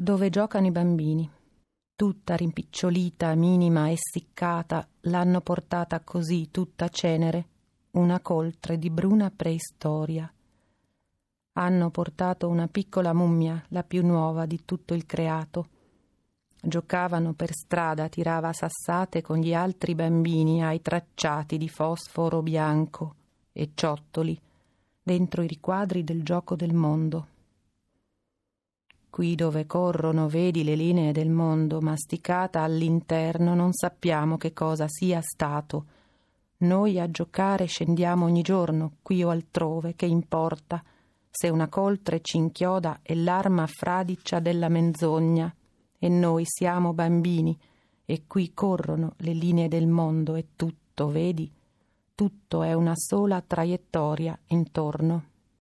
dove giocano i bambini. Tutta rimpicciolita, minima, essiccata, l'hanno portata così, tutta cenere, una coltre di bruna preistoria. Hanno portato una piccola mummia, la più nuova di tutto il creato. Giocavano per strada, tirava sassate con gli altri bambini ai tracciati di fosforo bianco e ciottoli dentro i riquadri del gioco del mondo. Qui dove corrono, vedi le linee del mondo, masticata all'interno, non sappiamo che cosa sia stato. Noi a giocare scendiamo ogni giorno, qui o altrove, che importa, se una coltre ci inchioda è l'arma fradicia della menzogna, e noi siamo bambini, e qui corrono le linee del mondo e tutto, vedi? Tutto è una sola traiettoria intorno.